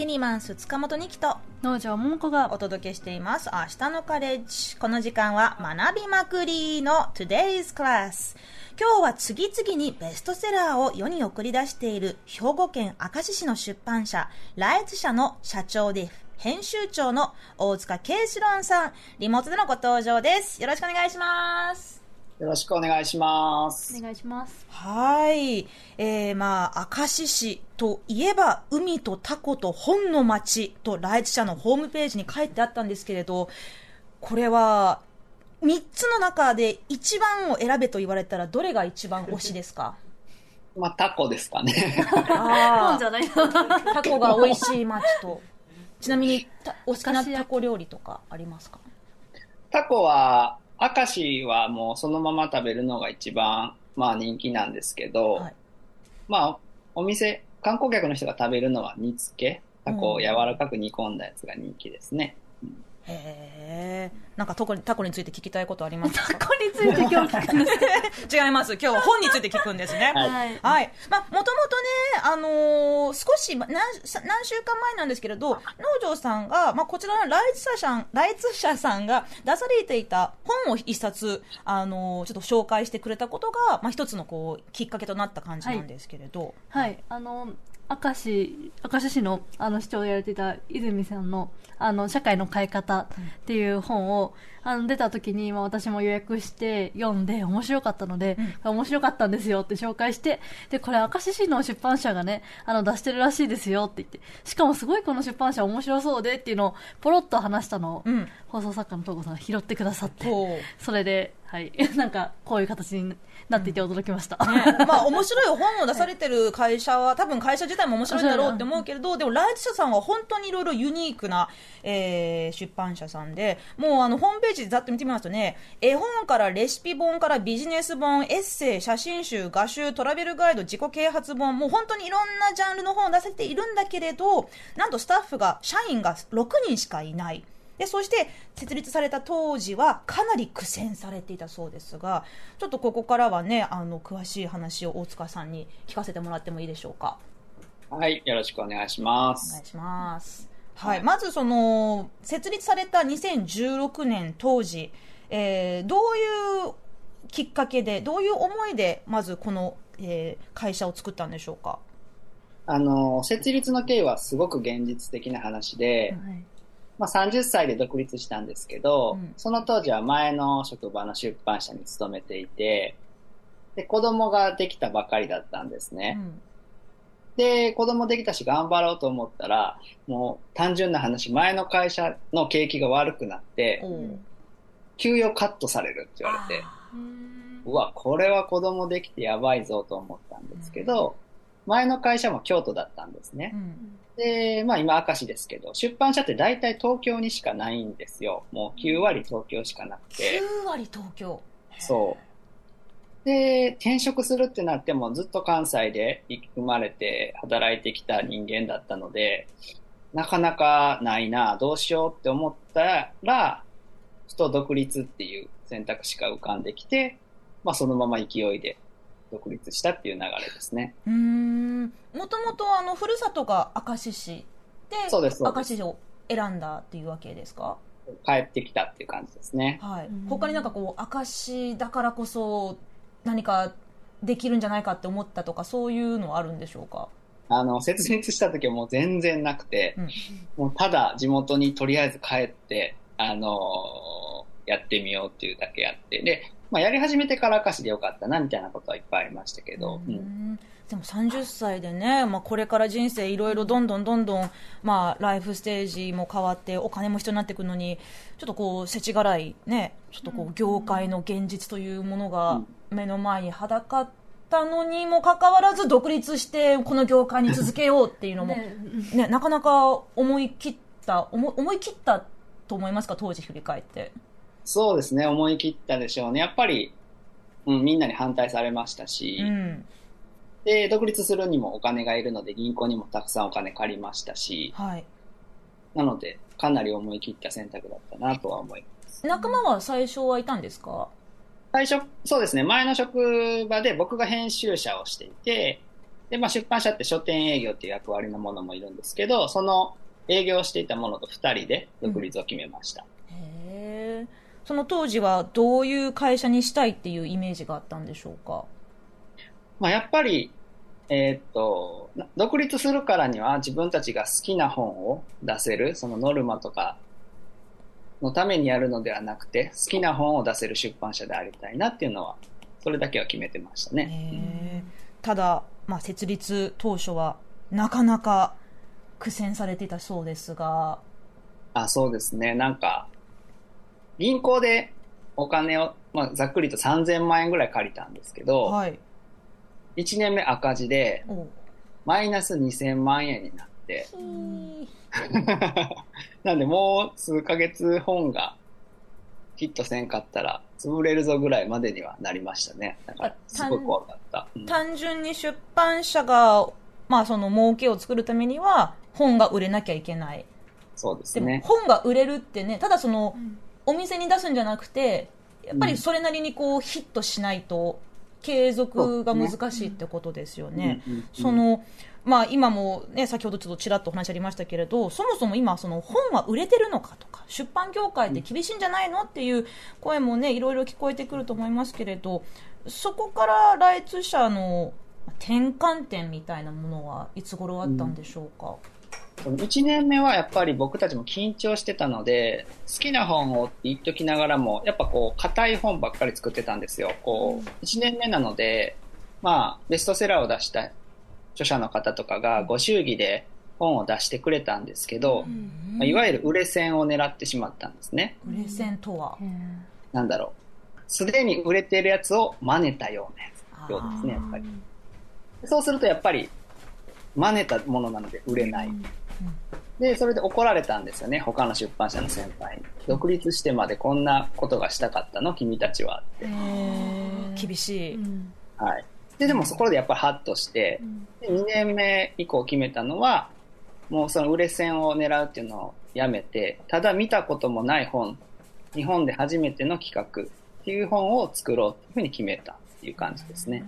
キニマンス塚本二木と。農場桃子がお届けしています。明日のカレッジ。この時間は学びまくりの Today's Class 今日は次々にベストセラーを世に送り出している兵庫県明石市の出版社ライツ社の社長で編集長の大塚慶志郎さん。リモートでのご登場です。よろしくお願いしますよろしくお願いします。お願いします。はい。えー、まあ、明石市といえば、海とタコと本の町と、ライツ社のホームページに書いてあったんですけれど、これは、3つの中で一番を選べと言われたら、どれが一番推しですか？まあ、タコですかね。ああ。じゃないタコが美味しい町と。ちなみに、お好きなタコ料理とかありますか？タコは、明石はもうそのまま食べるのが一番、まあ人気なんですけど、はい、まあ、お店、観光客の人が食べるのは煮付け、タコを柔らかく煮込んだやつが人気ですね。うんへえ。なんかタコタコについて聞きたいことありますか？タコについて今日聞くんです 違います。今日本について聞くんですね。はい。はい。まあ、もともとね、あのー、少し、何、何週間前なんですけれど、農場さんが、まあ、こちらのライツ社さん、ライツ社さんが出されていた本を一冊、あのー、ちょっと紹介してくれたことが、まあ、一つのこう、きっかけとなった感じなんですけれど。はい。はい、あのー明石、明石市のあの市長をやられていた泉さんの、あの、社会の変え方っていう本を、あの、出た時に、まあ私も予約して読んで面白かったので、うん、面白かったんですよって紹介して、で、これ明石市の出版社がね、あの、出してるらしいですよって言って、しかもすごいこの出版社面白そうでっていうのをポロッと話したのを、うん、放送作家の東子さんが拾ってくださって、それで、はい、なんかこういう形になっていて驚きました、ね、まあ面白い本を出されてる会社は、多分会社自体も面白いだろうって思うけれど、でもライツ社さんは本当にいろいろユニークな、えー、出版社さんで、もうあのホームページざっと見てみますとね、絵本からレシピ本からビジネス本、エッセイ、写真集、画集、トラベルガイド、自己啓発本、もう本当にいろんなジャンルの本を出せているんだけれど、なんとスタッフが、社員が6人しかいない。でそして設立された当時はかなり苦戦されていたそうですがちょっとここからはねあの詳しい話を大塚さんに聞かせてもらってもいいでしょうか？はいよろしくお願いします。お願いします。はい、まずその設立された2016年当時、えー、どういうきっかけでどういう思いでまずこの、えー、会社を作ったんでしょうか？あの設立の経緯はすごく現実的な話で、はい、まあ、30歳で独立したんですけど、うん、その当時は前の職場の出版社に勤めていて、で、子供ができたばかりだったんですね。うん、で、子供できたし頑張ろうと思ったら、もう単純な話、前の会社の景気が悪くなって、給与カットされるって言われて、うわ、これは子供できてやばいぞと思ったんですけど、前の会社も京都だったんですね。うんで、まあ今明石ですけど、出版社って大体東京にしかないんですよ。もう9割東京しかなくて。9割東京そう。で、転職するってなってもずっと関西で生まれて働いてきた人間だったので、なかなかないな、どうしようって思ったら、ふと独立っていう選択肢が浮かんできて、まあそのまま勢いで独立したっていう流れですね。うん。もともとあの、ふるさとが明石市で、そうです明石市を選んだっていうわけですか？帰ってきたっていう感じですね。はい。他になんかこう、明石だからこそ何かできるんじゃないかって思ったとか、そういうのはあるんでしょうか？あの、設立した時はもう全然なくて、うん、もうただ地元にとりあえず帰って、あのー、やってみようっていうだけやって、で、まあ、やり始めてから明石でよかったなみたいなことはいっぱいありましたけど。うん、でも30歳でね、まあ、これから人生いろいろどんどんどんどん、まあ、ライフステージも変わってお金も必要になってくるのにちょっとこう世知辛いねちょっとこう業界の現実というものが目の前に裸ったのにもかかわらず独立してこの業界に続けようっていうのもね、ね、なかなか思い切った思思い切ったと思いますか？当時振り返って。そうですね、思い切ったでしょうね。やっぱり、うん、みんなに反対されましたし、うん、で、独立するにもお金がいるので、銀行にもたくさんお金借りましたし、はい、なので、かなり思い切った選択だったなとは思います。仲間は最初はいたんですか？最初、そうですね、前の職場で僕が編集者をしていて、で、まあ、出版社って書店営業っていう役割のものもいるんですけど、その営業していたものと2人で独立を決めました。うん、へその当時はどういう会社にしたいっていうイメージがあったんでしょうか？まあ、やっぱり、えー、っと、独立するからには自分たちが好きな本を出せる、そのノルマとかのためにやるのではなくて、好きな本を出せる出版社でありたいなっていうのは、それだけは決めてましたね。ただ、まあ、設立当初はなかなか苦戦されていたそうですが。あ、そうですね。なんか、銀行でお金を、まあ、ざっくりと3000万円ぐらい借りたんですけど、はい、1年目赤字で、マイナス2000万円になって、なんでもう数ヶ月本がヒットせんかったら潰れるぞぐらいまでにはなりましたね。だからすごい怖かった。うん、単純に出版社が、まあその儲けを作るためには本が売れなきゃいけない。そうですね。でも本が売れるってね、ただその、お店に出すんじゃなくて、やっぱりそれなりにこうヒットしないと継続が難しいってことですよね。その、まあ今もね、先ほどちょっとちらっとお話ありましたけれど、そもそも今その本は売れてるのかとか、出版業界って厳しいんじゃないのっていう声もね、いろいろ聞こえてくると思いますけれど、そこから来通者の転換点みたいなものはいつ頃あったんでしょうか、うん、1年目はやっぱり僕たちも緊張してたので、好きな本をって言っときながらも、やっぱこう、硬い本ばっかり作ってたんですよ。こう、1年目なので、まあ、ベストセラーを出した著者の方とかがご祝儀で本を出してくれたんですけど、うんまあ、いわゆる売れ線を狙ってしまったんですね。売れ線とは？なんだろう。すでに売れてるやつを真似たようなやつようですね、やっぱり。そうするとやっぱり真似たものなので売れない。うんで、それで怒られたんですよね、他の出版社の先輩に。独立してまでこんなことがしたかったの君たちはって。厳しい。はい。で、でもそこでやっぱりハッとして、で2年目以降決めたのは、もうその売れ線を狙うっていうのをやめて、ただ見たこともない本、日本で初めての企画っていう本を作ろうっていうふうに決めたっていう感じですね。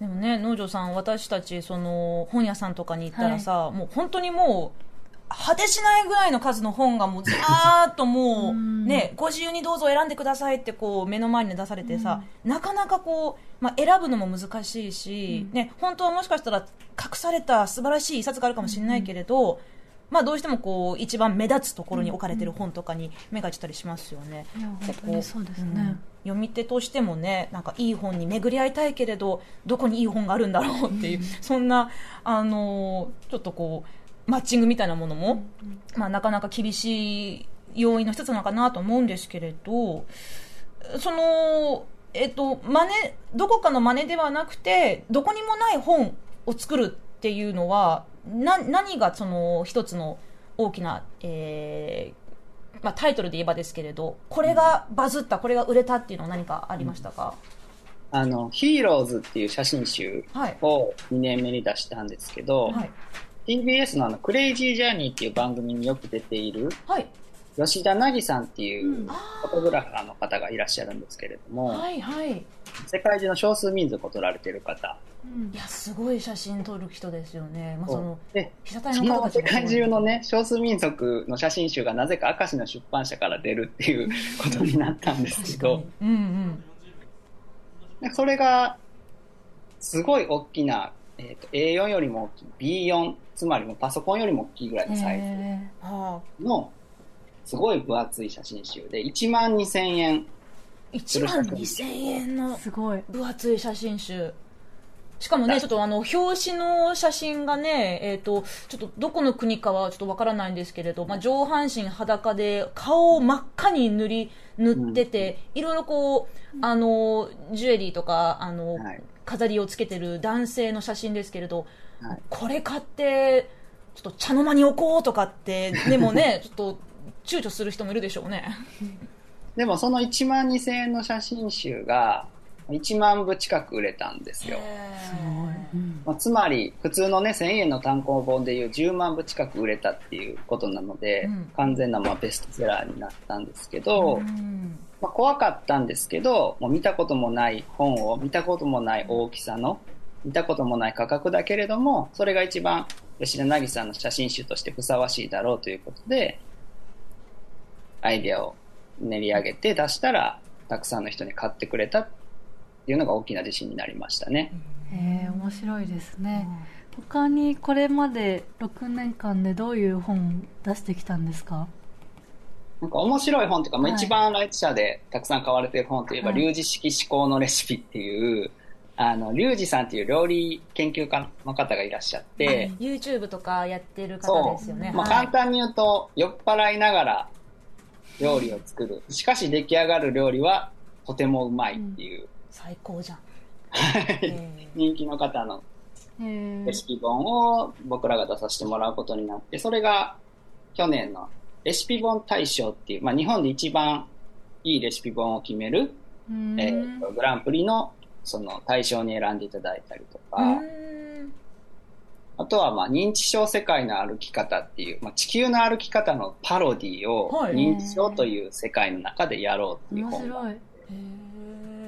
でもね、農場さん、私たち、その、本屋さんとかに行ったらさ、はい、もう本当にもう、果てしないぐらいの数の本がもうずーっともうね、ご自由にどうぞ選んでくださいってこう目の前に出されてさ、なかなかこう、まあ、選ぶのも難しいし、ね、本当はもしかしたら隠された素晴らしい一冊があるかもしれないけれど、まあ、どうしてもこう一番目立つところに置かれてる本とかに目がいったりしますよね。そうですね、読み手としてもねなんかいい本に巡り合いたいけれどどこにいい本があるんだろうっていう、そんなあのちょっとこうマッチングみたいなものも、まあ、なかなか厳しい要因の一つなのかなと思うんですけれど、その、えっと、真似、どこかの真似ではなくて、どこにもない本を作るっていうのは、な、何がその一つの大きな、えー、まあ、タイトルで言えばですけれど、これがバズった、これが売れたっていうのは何かありましたか、うん、あの、ヒーローズっていう写真集を2年目に出したんですけど、はい。TBS のあの、クレイジージャーニーっていう番組によく出ている、はい。吉田凪さんっていうフォトグラファーの方がいらっしゃるんですけれども、はいはい。世界中の少数民族を撮られている方。うん、いや、すごい写真撮る人ですよね。まあ、その、で、の世界中のね、少数民族の写真集がなぜか明石の出版社から出るっていうことになったんですけど、うんうん。それが、すごい大きなえーと、A4 よりも大きい B4 つまりもパソコンよりも大きいぐらいのサイズのすごい分厚い写真集で1万2000円。1万2000円の分厚い写真集。しかもね、ちょっとあの、表紙の写真がね、えっ、ー、と、ちょっとどこの国かはちょっとわからないんですけれど、まあ、上半身裸で顔を真っ赤に塗り、塗ってて、いろいろこう、あの、ジュエリーとか、あの、はい、飾りをつけてる男性の写真ですけれど、はい、これ買って、ちょっと茶の間に置こうとかって、でもね、ちょっと躊躇する人もいるでしょうね。でもその1万2000円の写真集が、1万部近く売れたんですよ。まあ、つまり、普通のね、1000円の単行本でいう10万部近く売れたっていうことなので、うん、完全なまあベストセラーになったんですけど、うんまあ、怖かったんですけど、もう見たこともない本を、見たこともない大きさの見たこともない価格だけれども、それが一番吉田凪さんの写真集としてふさわしいだろうということで、アイデアを練り上げて出したら、たくさんの人に買ってくれたっていうのが大きな自信になりましたね。へえ面白いですね。他にこれまで6年間でどういう本出してきたんですか？なんか面白い本というか、はい、一番ライト社でたくさん買われてる本といえば、はい、リュウジ式思考のレシピっていう、あの、リュウジさんっていう料理研究家の方がいらっしゃって、YouTube とかやってる方ですよね。まあ、簡単に言うと、酔っ払いながら料理を作る。しかし出来上がる料理はとてもうまいっていう。うん、最高じゃん。人気の方のレシピ本を僕らが出させてもらうことになって、それが去年のレシピ本大賞っていう、まあ、日本で一番いいレシピ本を決める、えー、グランプリのその対象に選んでいただいたりとか、あとはまあ認知症世界の歩き方っていう、まあ、地球の歩き方のパロディを認知症という世界の中でやろうっていう本が。あって、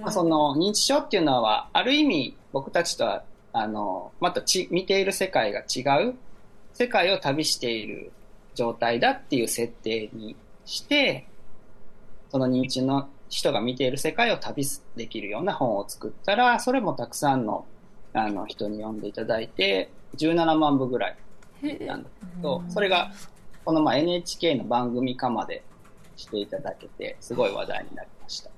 まあ、その認知症っていうのはある意味僕たちとはあのまたち見ている世界が違う世界を旅している状態だっていう設定にして、その認知の人が見ている世界を旅できるような本を作ったら、それもたくさんのあの人に読んでいただいて、17万部ぐらいなんですけど、それがこのまあ NHK の番組化までしていただけて、すごい話題になりました。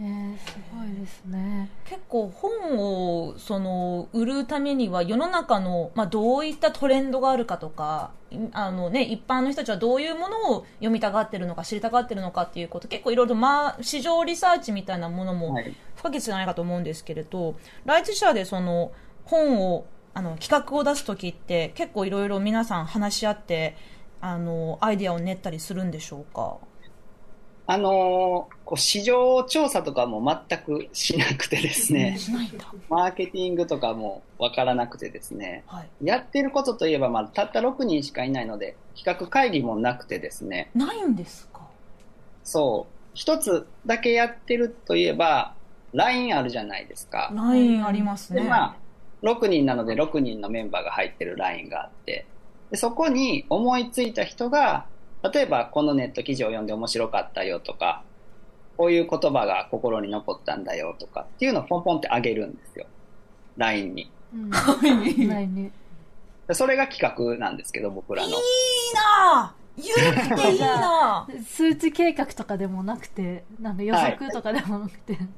えー、すごいですね。結構本をその売るためには世の中の、まあ、どういったトレンドがあるかとかあの、ね、一般の人たちはどういうものを読みたがってるのか知りたがってるのかっていうこと結構いろいろ、まあ、市場リサーチみたいなものも不可欠じゃないかと思うんですけれど、はい、ライツ社でその本をあの企画を出す時って結構いろいろ皆さん話し合ってあのアイデアを練ったりするんでしょうか？あのー、こう市場調査とかも全くしなくてですね、マーケティングとかもわからなくてですね、はい、やってることといえば、まあ、たった6人しかいないので、企画会議もなくてですね。ないんですか？そう。一つだけやってるといえば、LINE あるじゃないですか。LINE ありますね。まあ、6人なので6人のメンバーが入ってる LINE があって、でそこに思いついた人が、例えばこのネット記事を読んで面白かったよとか、こういう言葉が心に残ったんだよとかっていうのをポンポンってあげるんですよ。LINE に。うん、に。それが企画なんですけど、僕らの。いいなゆるくていいな 数値計画とかでもなくて、なんか予測とかでもなくて。はい、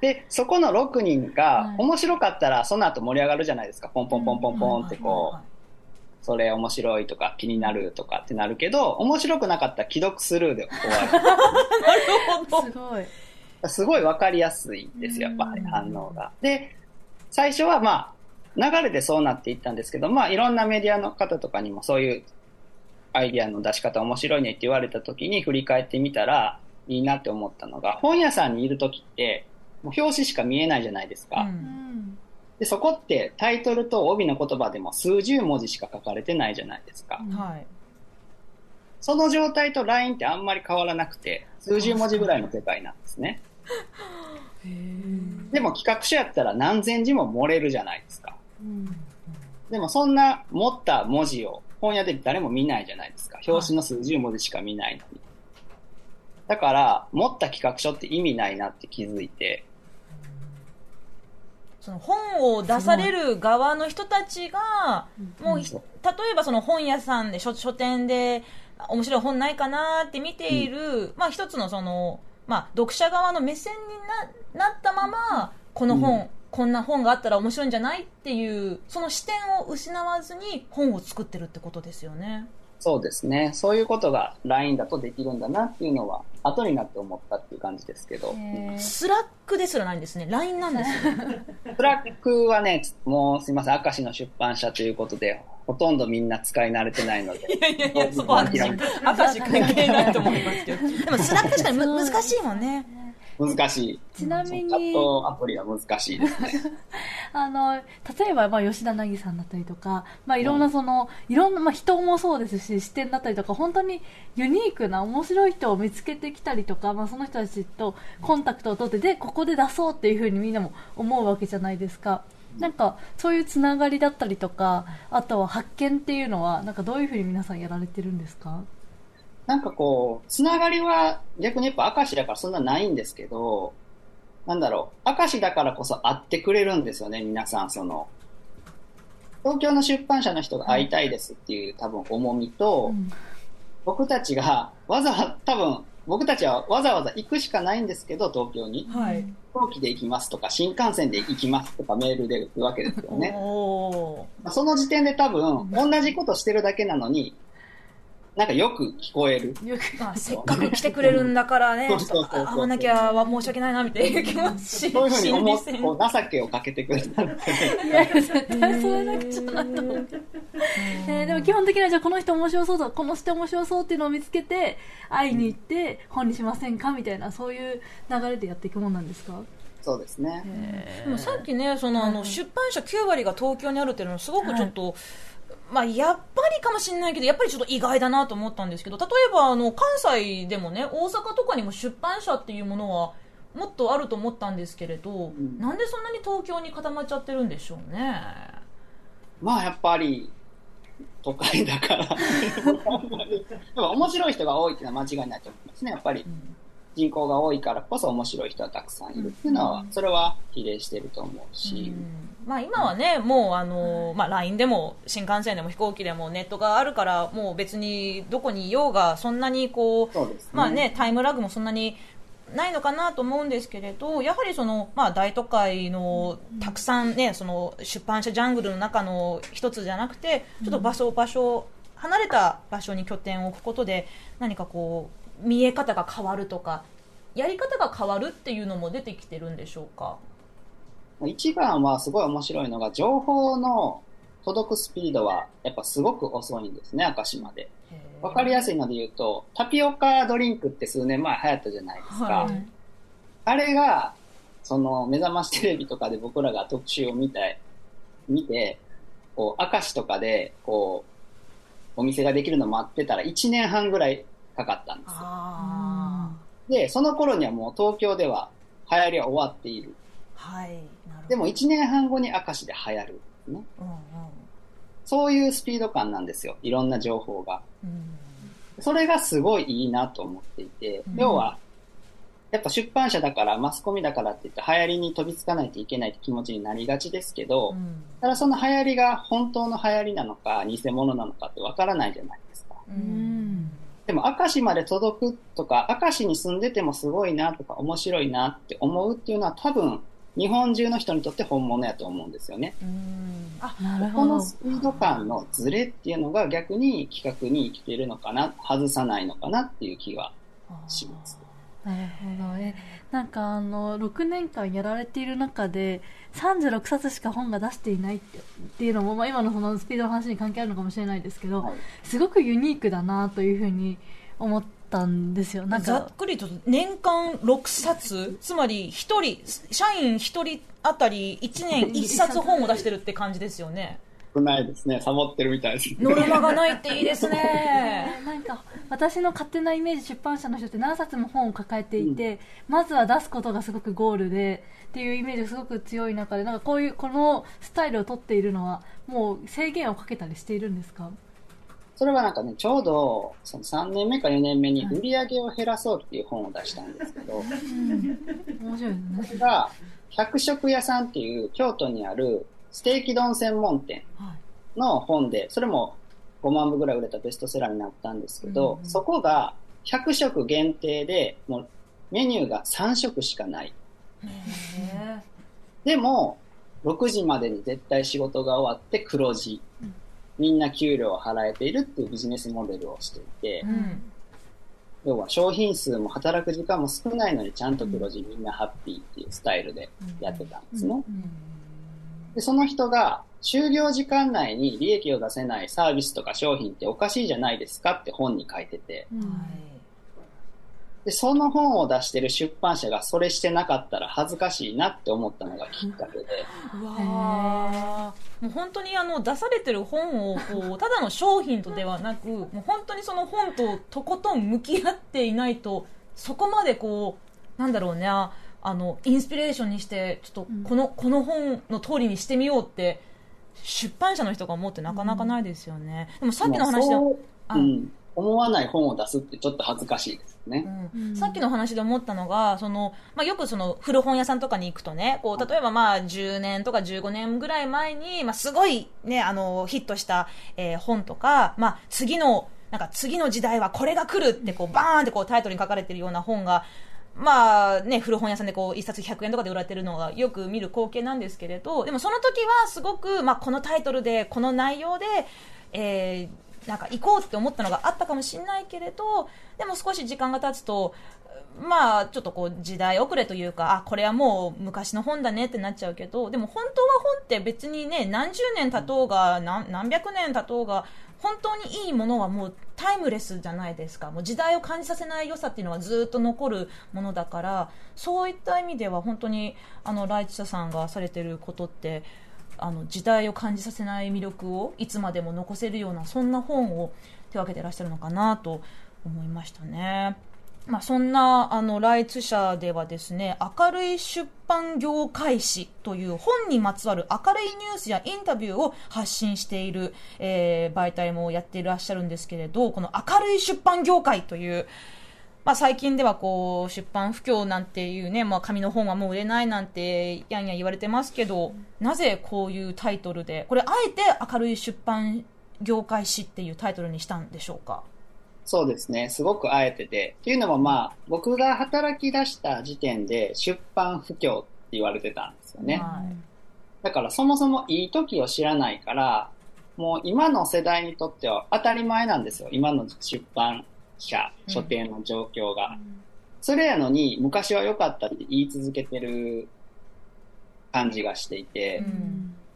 で、そこの6人が、面白かったらその後盛り上がるじゃないですか。ポンポンポンポンポンってこう。それ面白いとか気になるとかってなるけど、面白くなかったら既読スルーで終わる。なるほど。すごい。すごいわかりやすいですよ、やっぱり反応が。で、最初はまあ、流れでそうなっていったんですけど、まあいろんなメディアの方とかにもそういうアイディアの出し方面白いねって言われた時に振り返ってみたらいいなって思ったのが、本屋さんにいる時って、もう表紙しか見えないじゃないですか。うんで、そこってタイトルと帯の言葉でも数十文字しか書かれてないじゃないですか。はい。その状態と LINE ってあんまり変わらなくて、数十文字ぐらいの世界なんですね。でも企画書やったら何千字も漏れるじゃないですか。うん、でもそんな持った文字を本屋で誰も見ないじゃないですか。表紙の数十文字しか見ないのに。だから、持った企画書って意味ないなって気づいて、その本を出される側の人たちが、もう、例えばその本屋さんで書、書店で、面白い本ないかなって見ている、うん、まあ一つのその、まあ読者側の目線にななったまま、この本、うん、こんな本があったら面白いんじゃないっていう、その視点を失わずに本を作ってるってことですよね。そうですね。そういうことが LINE だとできるんだなっていうのは、後になって思ったっていう感じですけど。 Slack ですらないんですね。LINE なんですね。Slack はね、もうすみません、明石の出版社ということで、ほとんどみんな使い慣れてないので。いやいやいや、そこは明石関係ないと思いますけど。でも Slack 確かに難しいもんね。難しい。ちなみに。チャットアプリは難しいですね。あの、例えば、まあ、吉田凪さんだったりとか、まあ、いろんなその、いろんな、まあ、人もそうですし、視点だったりとか、本当にユニークな面白い人を見つけてきたりとか、まあ、その人たちとコンタクトを取って、で、ここで出そうっていうふうにみんなも思うわけじゃないですか。なんかそういうつながりだったりとかあとは発見っていうのはなんかどういうふうに皆さんやられてるんですか？なんかこう、つながりは逆にやっぱ明石だからそんなないんですけど、なんだろう、明石だからこそ会ってくれるんですよね、皆さん、その、東京の出版社の人が会いたいですっていう多分重みと、うん、僕たちがわざわざ、多分僕たちはわざわざ行くしかないんですけど、東京に。はい、飛行機で行きますとか、新幹線で行きますとかメールで打つわけですよね。その時点で多分、同じことしてるだけなのに、なんかよく聞こえる。よく、まあ、せっかく来てくれるんだからね、会わなきゃは申し訳ないな、みたいな気持ち。そういうふうに思って、こう情けをかけてくれたいや、絶対それなくちゃなと思って。えー、でも基本的にはじゃあこの人面白そうだ、この人面白そうっていうのを見つけて、会いに行って本にしませんかみたいな、そういう流れでやっていくもんなんですか？そうですね。でもさっきね、そのあの出版社9割が東京にあるっていうのはすごくちょっと、はいまあ、やっぱりかもしれないけど、やっぱりちょっと意外だなと思ったんですけど、例えば、あの、関西でもね、大阪とかにも出版社っていうものは、もっとあると思ったんですけれど、うん、なんでそんなに東京に固まっちゃってるんでしょうね。まあ、やっぱり、都会だから 面白い人が多いっていうのは間違いないと思いますね、やっぱり。うん人口が多いからこそ面白い人はたくさんいるっていうのは、それは比例してると思うし。まあ今はね、もうあの、まあ LINE でも新幹線でも飛行機でもネットがあるから、もう別にどこにいようがそんなにこう、うね、まあね、タイムラグもそんなにないのかなと思うんですけれど、やはりその、まあ大都会のたくさんね、その出版社ジャングルの中の一つじゃなくて、ちょっと場所、場所、離れた場所に拠点を置くことで、何かこう、見え方が変わるとかやり方が変わるっていうのも出てきてるんでしょうか？一番はすごい面白いのが情報の届くスピードはやっぱすごく遅いんですね、赤島で。わかりやすいので言うと、タピオカドリンクって数年前流行ったじゃないですか。はい、あれが、その、目覚ましテレビとかで僕らが特集を見て、見て、こう、明石とかで、こう、お店ができるの待ってたら1年半ぐらいかかったんですよ。で、その頃にはもう東京では流行りは終わっている。はい。でも1年半後に明石で流行る、ね。うんうん、そういうスピード感なんですよ。いろんな情報が。うん、それがすごいいいなと思っていて、うん、要は、やっぱ出版社だから、マスコミだからって言って流行りに飛びつかないといけないって気持ちになりがちですけど、うん、ただその流行りが本当の流行りなのか、偽物なのかってわからないじゃないですか。うんでも、明石まで届くとか、明石に住んでてもすごいなとか、面白いなって思うっていうのは多分、日本中の人にとって本物やと思うんですよね。あなるほどこのスピード感のズレっていうのが逆に企画に生きているのかな、外さないのかなっていう気がします。なるほど。え、なんかあの、6年間やられている中で、36冊しか本が出していないっていうのも、まあ、今のそのスピードの話に関係あるのかもしれないですけど、はい、すごくユニークだなというふうに思ったんですよ。なんかざっくりと年間6冊、つまり1人、社員1人あたり1年1冊本を出してるって感じですよね。少ないですね。サボってるみたいです、ね。ノルマがないっていいですね。なんか、私の勝手なイメージ、出版社の人って何冊も本を抱えていて、うん、まずは出すことがすごくゴールで、っていうイメージがすごく強い中で、なんかこういう、このスタイルを取っているのは、もう制限をかけたりしているんですか？それはなんかね、ちょうど、その3年目か4年目に売り上げを減らそうっていう本を出したんですけど、うん、面白いね。それが、百食屋さんっていう京都にあるステーキ丼専門店の本で、それも5万部ぐらい売れたベストセラーになったんですけど、うん、そこが100食限定で、もうメニューが3食しかない。でも、6時までに絶対仕事が終わって黒字。みんな給料を払えているっていうビジネスモデルをしていて、うん、要は商品数も働く時間も少ないのにちゃんと黒字みんなハッピーっていうスタイルでやってたんですね。うんで、その人が就業時間内に利益を出せないサービスとか商品っておかしいじゃないですかって本に書いてて、うん、で、その本を出してる出版社がそれしてなかったら恥ずかしいなって思ったのがきっかけで。うわもう本当にあの出されてる本をこうただの商品とではなく、もう本当にその本ととことん向き合っていないと、そこまでこう、なんだろうね、あのインスピレーションにしてちょっとこの,、この本の通りにしてみようって出版社の人が思ってなかなかないですよね、でもさっきの話で、うん。思わない本を出すってちょっと恥ずかしいですね。うん、さっきの話で思ったのが、その、まあ、よくその古本屋さんとかに行くとね、こう、例えばまあ10年とか15年ぐらい前に、まあ、すごいね、あの、ヒットした、えー、本とか、まあ、次の、なんか次の時代はこれが来るってこう、バーンってこうタイトルに書かれてるような本が、まあね、古本屋さんでこう、一冊100円とかで売られてるのがよく見る光景なんですけれど、でもその時はすごく、まあこのタイトルで、この内容で、えー、なんか行こうって思ったのがあったかもしれないけれど、でも少し時間が経つと、まあ、ちょっとこう時代遅れというか、あ、これはもう昔の本だねってなっちゃうけど、でも本当は本って別にね、何十年経とうが、何何百年経とうが、本当にいいものはもうタイムレスじゃないですか。もう時代を感じさせない良さっていうのはずっと残るものだから、そういった意味では本当に、あの、ライチ社さんがされてることって、あの時代を感じさせない魅力をいつまでも残せるようなそんな本を手掛けてらっしゃるのかなと思いましたね。まあ、そんなあのライツ社ではですね明るい出版業界誌という本にまつわる明るいニュースやインタビューを発信している、えー、媒体もやっていらっしゃるんですけれどこの明るい出版業界というまあ、最近ではこう出版不況なんていうね、まあ、紙の本はもう売れないなんてやんや言われてますけど、なぜこういうタイトルでこれあえて明るい出版業界誌っていうタイトルにしたんでしょうか？そうですね。すごくあえてで。っていうのもまあ、僕が働き出した時点で出版不況って言われてたんですよね。はい、だからそもそもいい時を知らないから、もう今の世代にとっては当たり前なんですよ。今の出版社、書店の状況が。それやのに、昔は良かったって言い続けてる感じがしていて、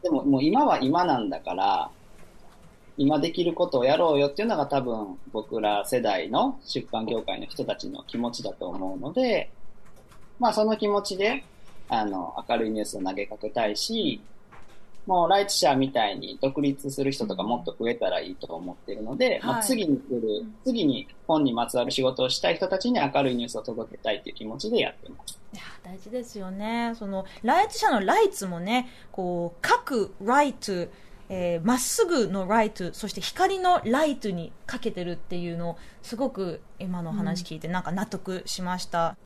でももう今は今なんだから、今できることをやろうよっていうのが多分僕ら世代の出版業界の人たちの気持ちだと思うので、まあその気持ちで、あの、明るいニュースを投げかけたいし、もうライチ社みたいに独立する人とかもっと増えたらいいと思ってるので、まあ、次に来る、次に本にまつわる仕事をしたい人たちに明るいニュースを届けたいという気持ちでやってます。いや、大事ですよね。その、ライチ社のライツもね、こう、書くライト、えー、まっすぐのライト、そして光のライトにかけてるっていうのを、すごく今の話聞いてなんか納得しました。